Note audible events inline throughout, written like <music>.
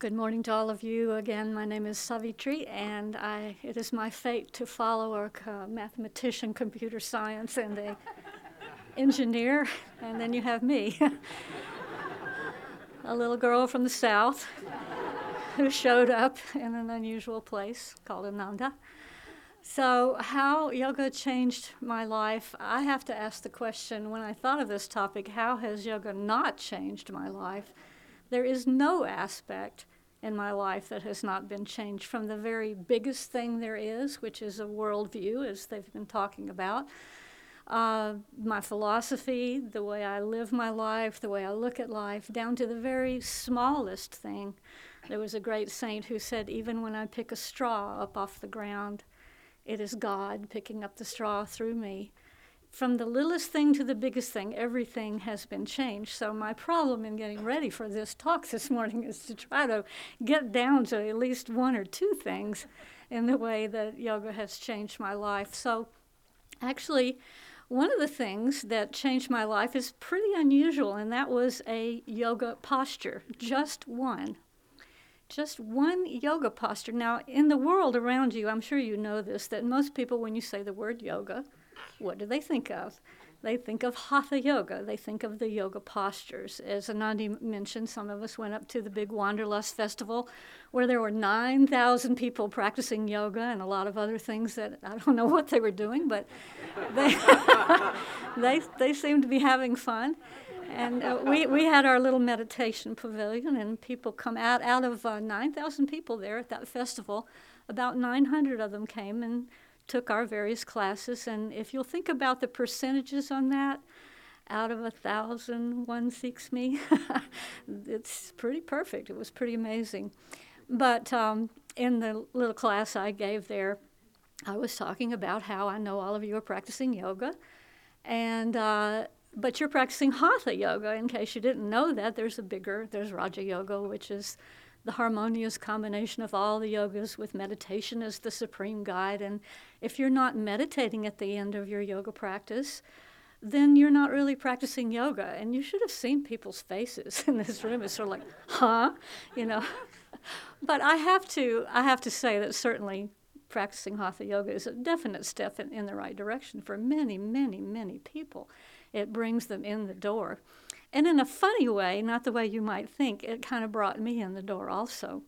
Good morning to all of you. Again, my name is Savitri, and I, it is my fate to follow a uh, mathematician, computer science, and a <laughs> engineer, and then you have me, <laughs> a little girl from the south who showed up in an unusual place called Ananda. So, how yoga changed my life? I have to ask the question when I thought of this topic how has yoga not changed my life? There is no aspect in my life that has not been changed from the very biggest thing there is, which is a worldview, as they've been talking about. Uh, my philosophy, the way I live my life, the way I look at life, down to the very smallest thing. There was a great saint who said, Even when I pick a straw up off the ground, it is God picking up the straw through me from the littlest thing to the biggest thing, everything has been changed. So, my problem in getting ready for this talk <laughs> this morning is to try to get down to at least one or two things in the way that yoga has changed my life. So, actually, one of the things that changed my life is pretty unusual, and that was a yoga posture, just one. Just one yoga posture. Now, in the world around you, I'm sure you know this, that most people, when you say the word yoga, what do they think of? They think of hatha yoga. They think of the yoga postures. As Anandi mentioned, some of us went up to the big Wanderlust festival where there were 9,000 people practicing yoga and a lot of other things that I don't know what they were doing, but they, <laughs> they, they seemed to be having fun. And uh, we, we had our little meditation pavilion, and people come out, out of uh, 9,000 people there at that festival. About 900 of them came and took our various classes, and if you'll think about the percentages on that, out of a thousand, one seeks me. <laughs> it's pretty perfect. It was pretty amazing. But um, in the little class I gave there, I was talking about how I know all of you are practicing yoga, and uh, but you're practicing hatha yoga. In case you didn't know that, there's a bigger there's Raja Yoga, which is the harmonious combination of all the yogas with meditation as the supreme guide. And if you're not meditating at the end of your yoga practice, then you're not really practicing yoga. And you should have seen people's faces <laughs> in this room. It's sort of like, huh? You know. <laughs> but I have to I have to say that certainly practicing hatha yoga is a definite step in, in the right direction for many, many, many people. It brings them in the door. And in a funny way, not the way you might think, it kind of brought me in the door also.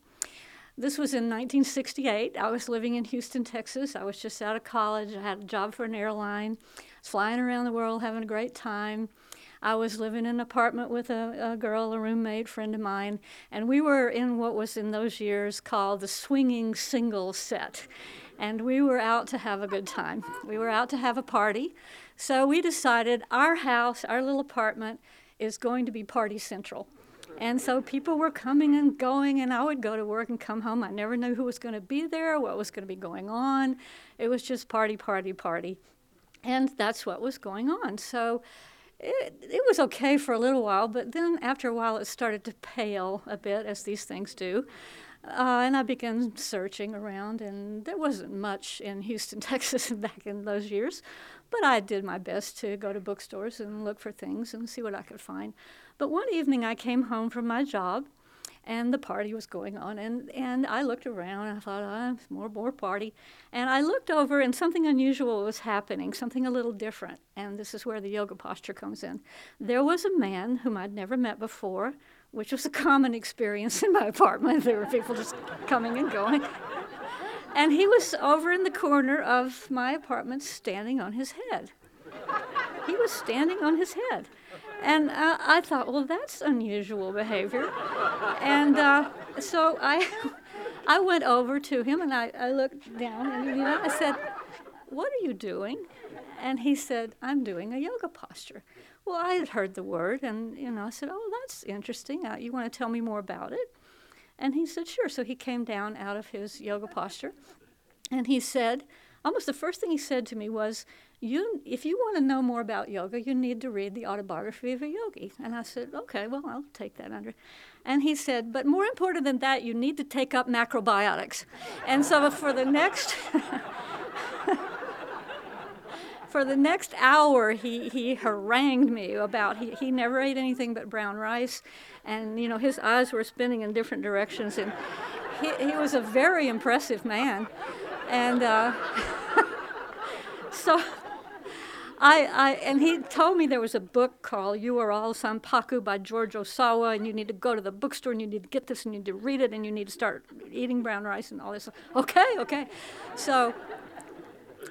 This was in 1968. I was living in Houston, Texas. I was just out of college. I had a job for an airline. Flying around the world, having a great time. I was living in an apartment with a, a, girl, a roommate, friend of mine, and we were in what was in those years called the swinging single set. And we were out to have a good time. We were out to have a party. So we decided our house, our little apartment, is going to be party central. And so people were coming and going, and I would go to work and come home. I never knew who was going to be there, what was going to be going on. It was just party, party, party. And that's what was going on. So it, it was okay for a little while, but then after a while it started to pale a bit, as these things do. Uh, and I began searching around, and there wasn't much in Houston, <laughs> Texas back in those years. But I did my best to go to bookstores and look for things and see what I could find. But one evening I came home from my job and the party was going on and, and I looked around and I thought, oh, more more party. And I looked over and something unusual was happening, something a little different. And this is where the yoga posture comes in. There was a man whom I'd never met before, which was a common experience in my apartment. There were people just coming and going. And he was over in the corner of my apartment standing on his head. He was standing on his head. And uh, I thought, well, that's unusual behavior. And uh, so I, <laughs> I went over to him and I, I looked down and you know, I said, What are you doing? And he said, I'm doing a yoga posture. Well, I had heard the word and you know, I said, Oh, that's interesting. Uh, you want to tell me more about it? And he said, Sure. So he came down out of his yoga posture and he said, almost the first thing he said to me was, you, if you want to know more about yoga, you need to read the autobiography of a yogi. And I said, okay, well, I'll take that under. And he said, but more important than that, you need to take up macrobiotics. and so for the next. <laughs> for the next hour, he, he harangued me about he, he never ate anything but brown rice, and you know his eyes were spinning in different directions, and he, he was a very impressive man, and uh, <laughs> so. I, I, and he told me there was a book called You Are All Sanpaku by George Ohsawa, and you need to go to the bookstore and you need to get this and you need to read it and you need to start eating brown rice and all this. Okay, okay. So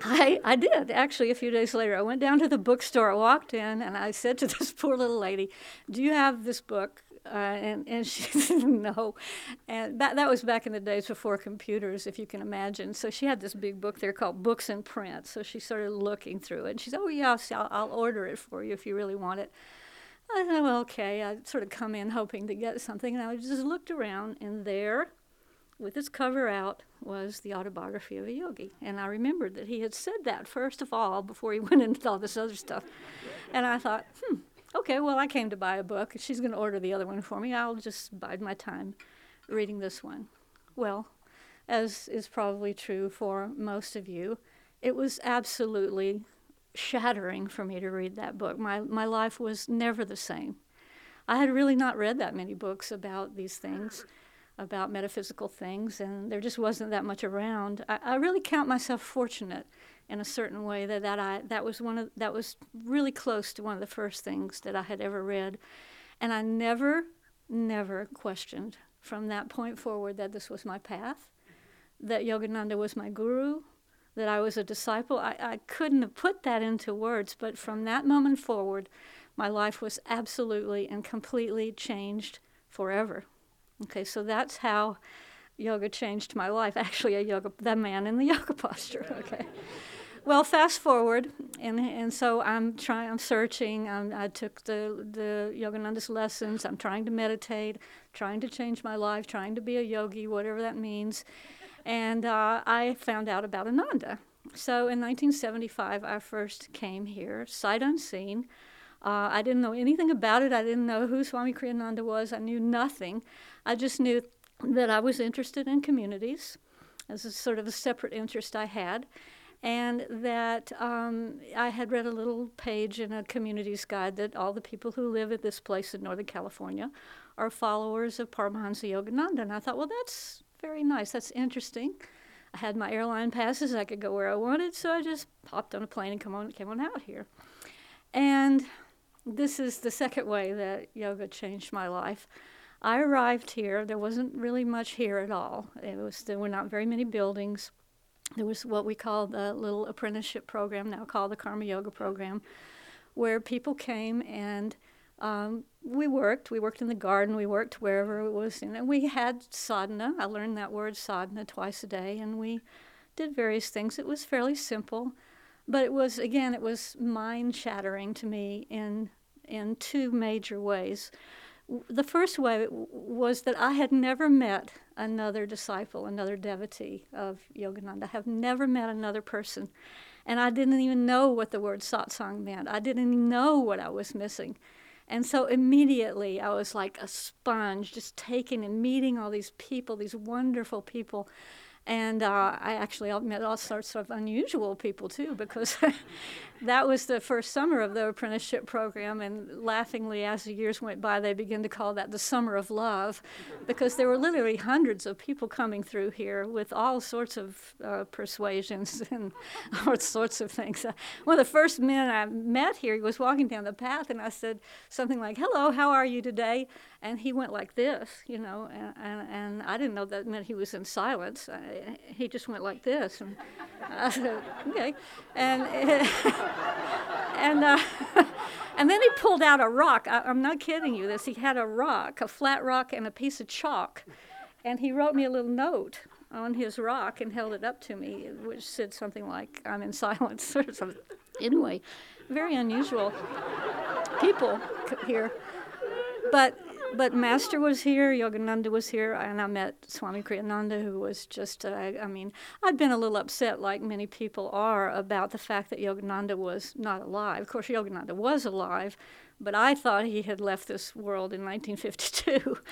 I, I did actually a few days later. I went down to the bookstore, I walked in, and I said to <laughs> this poor little lady, Do you have this book? Uh, and, and she <laughs> said no. And that, that was back in the days before computers, if you can imagine. So she had this big book there called Books in Print. So she started looking through it. And she said, Oh, yes, I'll, I'll order it for you if you really want it. I said, Well, okay. I sort of come in hoping to get something. And I just looked around, and there with its cover out was the autobiography of a yogi. And I remembered that he had said that first of all before he <laughs> went into all this other stuff. And I thought, hmm, okay, well, I came to buy a book. She's going to order the other one for me. I'll just bide my time reading this one. Well, as is probably true for most of you, it was absolutely shattering for me to read that book. My, my life was never the same. I had really not read that many books about these things about metaphysical things, and there just wasn't that much around. I, I, really count myself fortunate in a certain way that, that I that was one of that was really close to one of the first things that I had ever read, and I never, never questioned from that point forward that this was my path, that Yogananda was my guru, that I was a disciple. I, I couldn't have put that into words, but from that moment forward, my life was absolutely and completely changed forever. Okay, so that's how yoga changed my life. <laughs> Actually, a yoga, the man in the <laughs> yoga posture. Okay. Well, fast forward, and and so I'm trying. I'm searching. I'm, i took the the Yogananda's lessons. I'm trying to meditate, trying to change my life, trying to be a yogi, whatever that means. And uh, I found out about Ananda. So in 1975, I first came here, sight unseen. Uh, I didn't know anything about it. I didn't know who Swami Kriyananda was. I knew nothing. I just knew that I was interested in communities as a sort of a separate interest I had, and that um, I had read a little page in a communities guide that all the people who live at this place in Northern California are followers of Paramahansa Yogananda. And I thought, well, that's very nice. That's interesting. I had my airline passes. I could go where I wanted, so I just popped on a plane and come on, came on out here. And this is the second way that yoga changed my life. I arrived here. There wasn't really much here at all. It was there were not very many buildings. There was what we call the little apprenticeship program, now called the Karma Yoga program, where people came and um, we worked. We worked in the garden. We worked wherever it was. And we had sadhana. I learned that word sadhana twice a day, and we did various things. It was fairly simple. But it was, again, it was mind shattering to me in, in two major ways. The first way was that I had never met another disciple, another devotee of Yogananda. I have never met another person. And I didn't even know what the word satsang meant. I didn't even know what I was missing. And so immediately I was like a sponge, just taking and meeting all these people, these wonderful people and uh, I actually met all sorts of unusual people too, because <laughs> that was the first summer of the apprenticeship program. And laughingly, as the years went by, they began to call that the summer of love, because there were literally hundreds of people coming through here with all sorts of uh, persuasions <laughs> and all sorts of things. Uh, one of the first men I met here, he was walking down the path, and I said something like, Hello, how are you today? And he went like this, you know, and, and, and I didn't know that meant he was in silence. I, he just went like this, and I said, okay, and <laughs> and uh, <laughs> and then he pulled out a rock. I, I'm not kidding you. This he had a rock, a flat rock, and a piece of chalk, and he wrote me a little note on his rock and held it up to me, which said something like, "I'm in silence" <laughs> or something. Anyway, very unusual people here, but but Master was here, Yogananda was here, and I met Swami Kriyananda, who was just, uh, I mean, I'd been a little upset, like many people are, about the fact that Yogananda was not alive. Of course, Yogananda was alive, but I thought he had left this world in 1952. <laughs>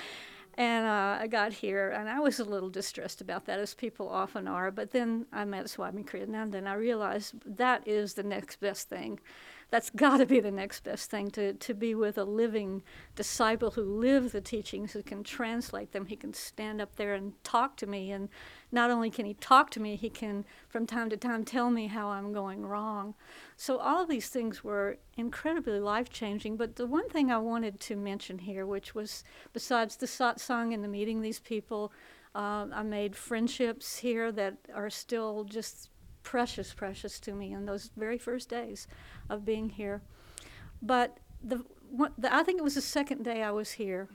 And uh, I got here, and I was a little distressed about that, as people often are. But then I met Swami Kriyananda, and I realized that is the next best thing that's got to be the next best thing to, to be with a living disciple who lives the teachings, who can translate them. He can stand up there and talk to me. And not only can he talk to me, he can, from time to time, tell me how I'm going wrong. So, all of these things were incredibly life changing. But the one thing I wanted to mention here, which was besides the satsang and the meeting these people, uh, I made friendships here that are still just precious, precious to me in those very first days of being here. But the, the I think it was the second day I was here,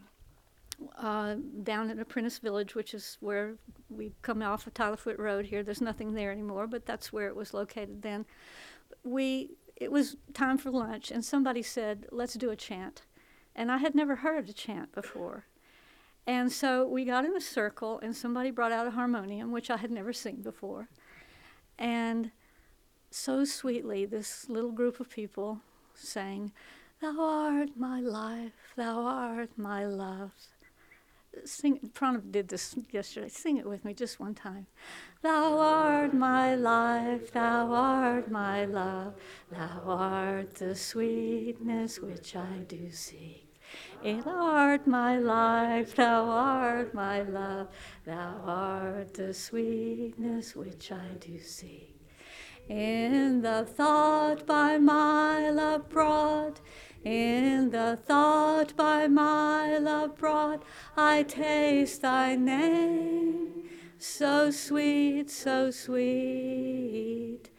uh, down in Apprentice Village, which is where we come off of Tyler Foote Road here. There's nothing there anymore, but that's where it was located then. We it was time for lunch, and somebody said, "Let's do a chant," and I had never heard a chant before. And so we got in a circle, and somebody brought out a harmonium, which I had never seen before. And so sweetly, this little group of people sang, Thou art my life, thou art my love. Sing, Pranav did this yesterday. Sing it with me just one time. Thou art my life, thou art my love, thou art the sweetness which I do seek. Thou art my life, thou art my love, thou art the sweetness which I do seek. In the thought by my love brought, in the thought by my love brought, I taste thy name. So sweet, so sweet.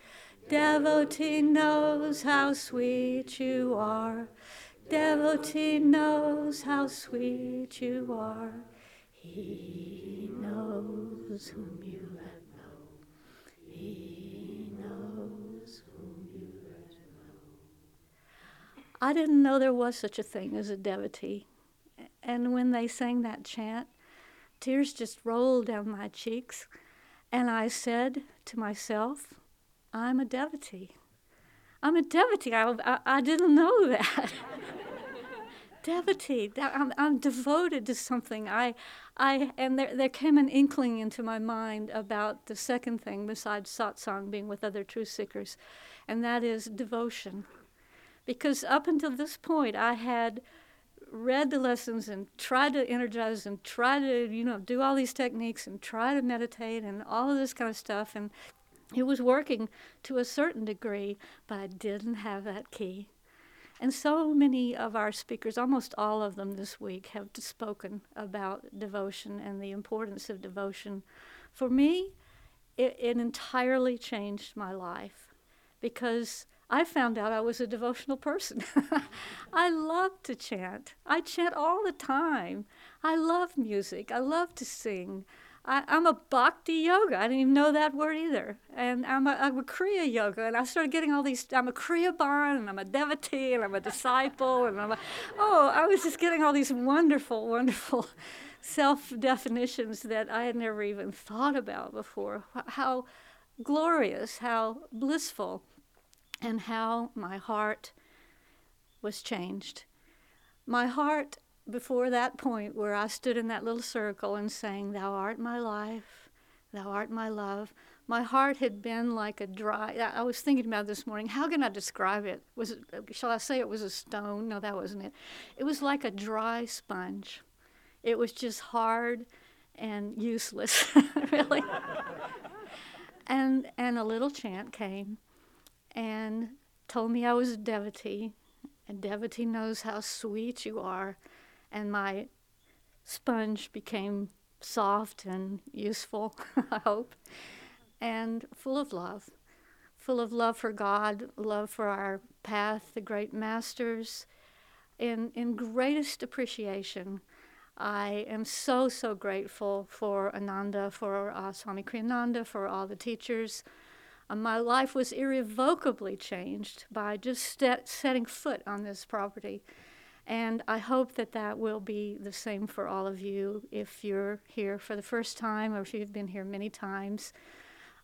Devotee knows how sweet you are. Devotee knows how sweet you are. He knows whom you let know. He knows whom you let know. I didn't know there was such a thing as a devotee. And when they sang that chant, tears just rolled down my cheeks. And I said to myself, I'm a devotee. I'm a devotee. I, I, I didn't know that. <laughs> devotee. I'm, I'm devoted to something. I, I, and there, there came an inkling into my mind about the second thing besides satsang, being with other truth seekers, and that is devotion. Because up until this point, I had read the lessons and tried to energize and try to, you know, do all these techniques and try to meditate and all of this kind of stuff. And it was working to a certain degree, but I didn't have that key. And so many of our speakers, almost all of them this week, have spoken about devotion and the importance of devotion. For me, it, it entirely changed my life because I found out I was a devotional person. <laughs> I love to chant. I chant all the time. I love music. I love to sing. I, am a bhakti yoga. I didn't even know that word either. And I'm a, I'm a Kriya yoga. And I started getting all these, I'm a Kriyaban, and I'm a devotee, and I'm a disciple. And I'm a, oh, I was just getting all these wonderful, wonderful <laughs> self definitions that I had never even thought about before. How glorious, how blissful, and how my heart was changed. My heart before that point where I stood in that little circle and sang, Thou art my life, Thou art my love, my heart had been like a dry. I was thinking about this morning. How can I describe it? Was it? Uh, shall I say it was a stone? No, that wasn't it. It was like a dry sponge. It was just hard and useless, <laughs> really. and and a little chant came, and told me I was a devotee, and devotee knows how sweet you are and my sponge became soft and useful, <laughs> I hope, and full of love. Full of love for God, love for our path, the great masters. In, in greatest appreciation, I am so, so grateful for Ananda, for uh, Swami Kriyananda, for all the teachers. Uh, my life was irrevocably changed by just st- setting foot on this property. And I hope that that will be the same for all of you if you're here for the first time or if you've been here many times.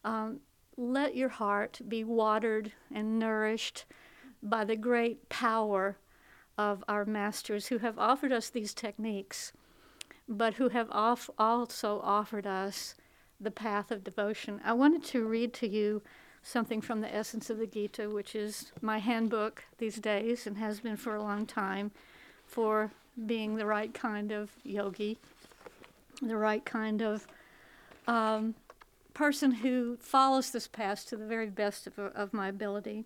Um, let your heart be watered and nourished by the great power of our masters who have offered us these techniques. but who have off also offered us the path of devotion. I wanted to read to you something from the Essence of the Gita, which is my handbook these days and has been for a long time for being the right kind of yogi, the right kind of um, person who follows this path to the very best of, of my ability.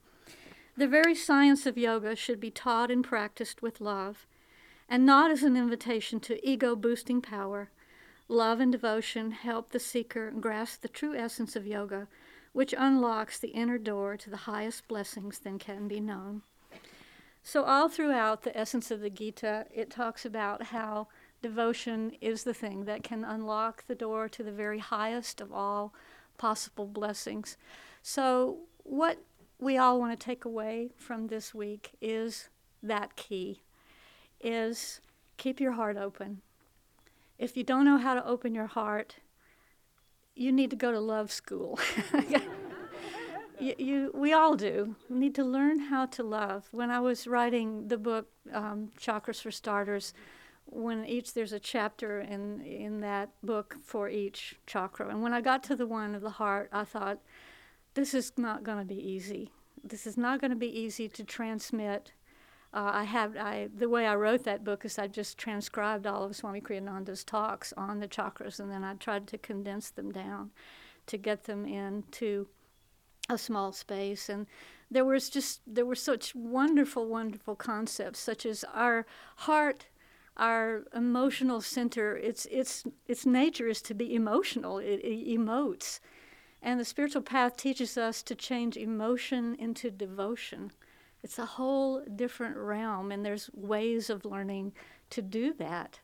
The very science of yoga should be taught and practiced with love, and not as an invitation to ego boosting power. Love and devotion help the seeker grasp the true essence of yoga, which unlocks the inner door to the highest blessings than can be known. So, all throughout the essence of the Gita, it talks about how devotion is the thing that can unlock the door to the very highest of all possible blessings. So, what we all want to take away from this week is that key is keep your heart open. If you don't know how to open your heart, you need to go to love school. <laughs> you, you, we all do. We need to learn how to love. When I was writing the book um, Chakras for Starters, when each there's a chapter in in that book for each chakra, and when I got to the one of the heart, I thought, this is not going to be easy. This is not going to be easy to transmit. Uh, I have I the way I wrote that book is I just transcribed all of Swami Kriyananda's talks on the chakras, and then I tried to condense them down to get them into a small space. And there was just there were such wonderful wonderful concepts such as our heart our emotional center. Its its its nature is to be emotional. It, it emotes. And the spiritual path teaches us to change emotion into devotion it's a whole different realm and there's ways of learning to do that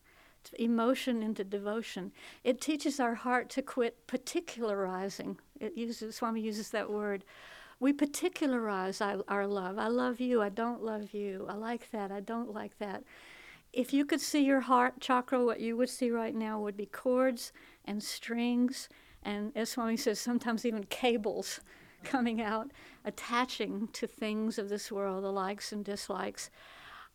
emotion into devotion. It teaches our heart to quit particularizing. It uses swami uses that word. We particularize our, love. I love you i don't love you. I like that i don't like that. If you could see your heart chakra, what you would see right now would be cords and strings, and as Swami says, sometimes even cables coming out, attaching to things of this world, the likes and dislikes.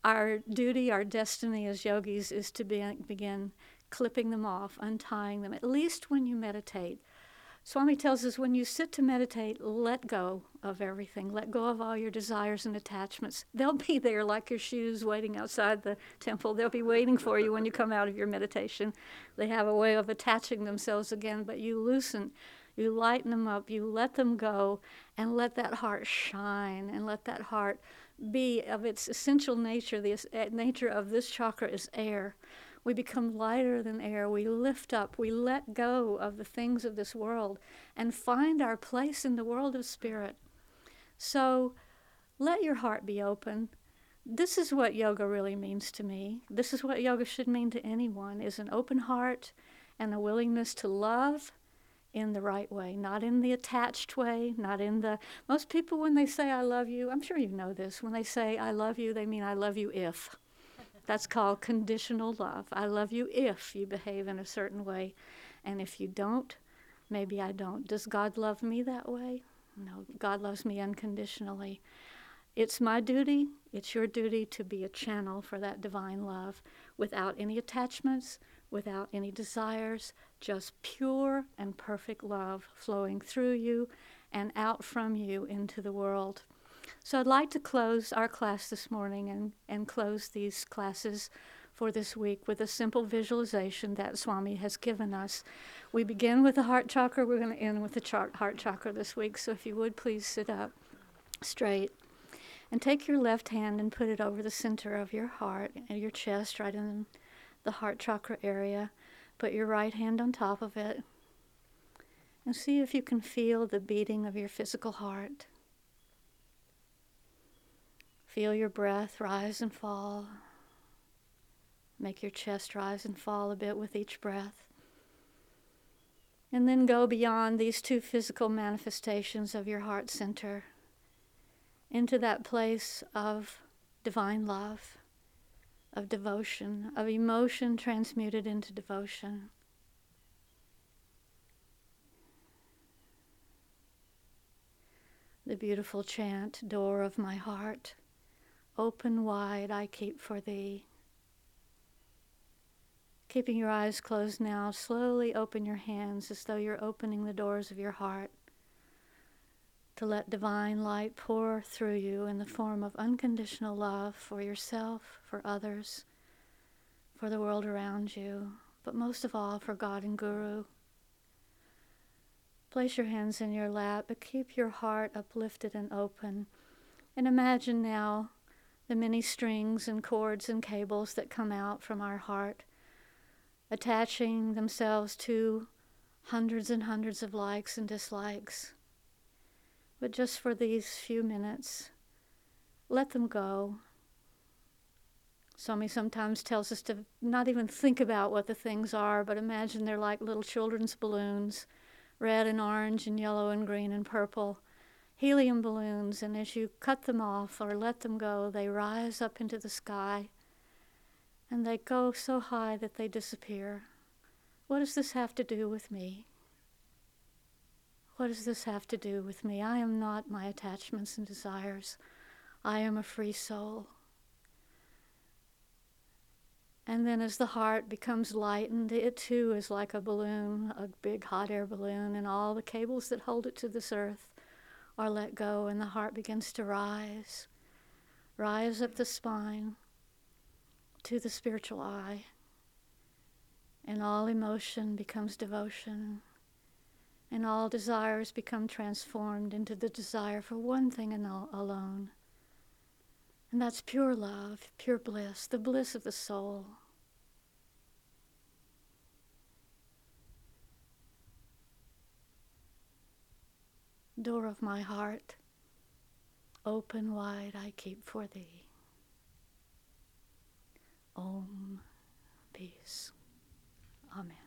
Our duty, our destiny as yogis is to be, begin clipping them off, untying them, at least when you meditate. Swami tells us when you sit to meditate, let go of everything. Let go of all your desires and attachments. They'll be there like your shoes waiting outside the temple. They'll be waiting for you when you come out of your meditation. They have a way of attaching themselves again, but you loosen, you lighten them up, you let them go, and let that heart shine and let that heart be of its essential nature. The eh, nature of this chakra is air. We become lighter than air. We lift up. We let go of the things of this world and find our place in the world of spirit. So let your heart be open. This is what yoga really means to me. This is what yoga should mean to anyone is an open heart and a willingness to love in the right way, not in the attached way, not in the most people when they say I love you, I'm sure you know this, when they say I love you, they mean I love you if. That's called conditional love. I love you if you behave in a certain way. And if you don't, maybe I don't. Does God love me that way? No, God loves me unconditionally. It's my duty, it's your duty to be a channel for that divine love without any attachments, without any desires, just pure and perfect love flowing through you and out from you into the world. So I'd like to close our class this morning and, and close these classes for this week with a simple visualization that Swami has given us. We begin with the heart chakra, we're going to end with the char- heart chakra this week. So if you would please sit up straight and take your left hand and put it over the center of your heart and your chest, right in the heart chakra area. Put your right hand on top of it and see if you can feel the beating of your physical heart. Feel your breath rise and fall. Make your chest rise and fall a bit with each breath. And then go beyond these two physical manifestations of your heart center into that place of divine love, of devotion, of emotion transmuted into devotion. The beautiful chant, Door of My Heart. Open wide I keep for thee. Keeping your eyes closed now, slowly open your hands as though you're opening the doors of your heart to let divine light pour through you in the form of unconditional love for yourself, for others, for the world around you, but most of all for God and Guru. Place your hands in your lap, but keep your heart uplifted and open. And imagine now the many strings and cords and cables that come out from our heart attaching themselves to hundreds and hundreds of likes and dislikes. But just for these few minutes, let them go. Swami sometimes tells us to not even think about what the things are, but imagine they're like little children's balloons red and orange and yellow and green and purple helium balloons, and as you cut them off or let them go, they rise up into the sky and they go so high that they disappear. What does this have to do with me? What does this have to do with me? I am not my attachments and desires. I am a free soul. And then, as the heart becomes lightened, it too is like a balloon, a big hot air balloon, and all the cables that hold it to this earth are let go, and the heart begins to rise, rise up the spine, to the spiritual eye, and all emotion becomes devotion, and all desires become transformed into the desire for one thing and all alone. And that's pure love, pure bliss, the bliss of the soul. Door of my heart, open wide I keep for thee. Om. Peace. Amen.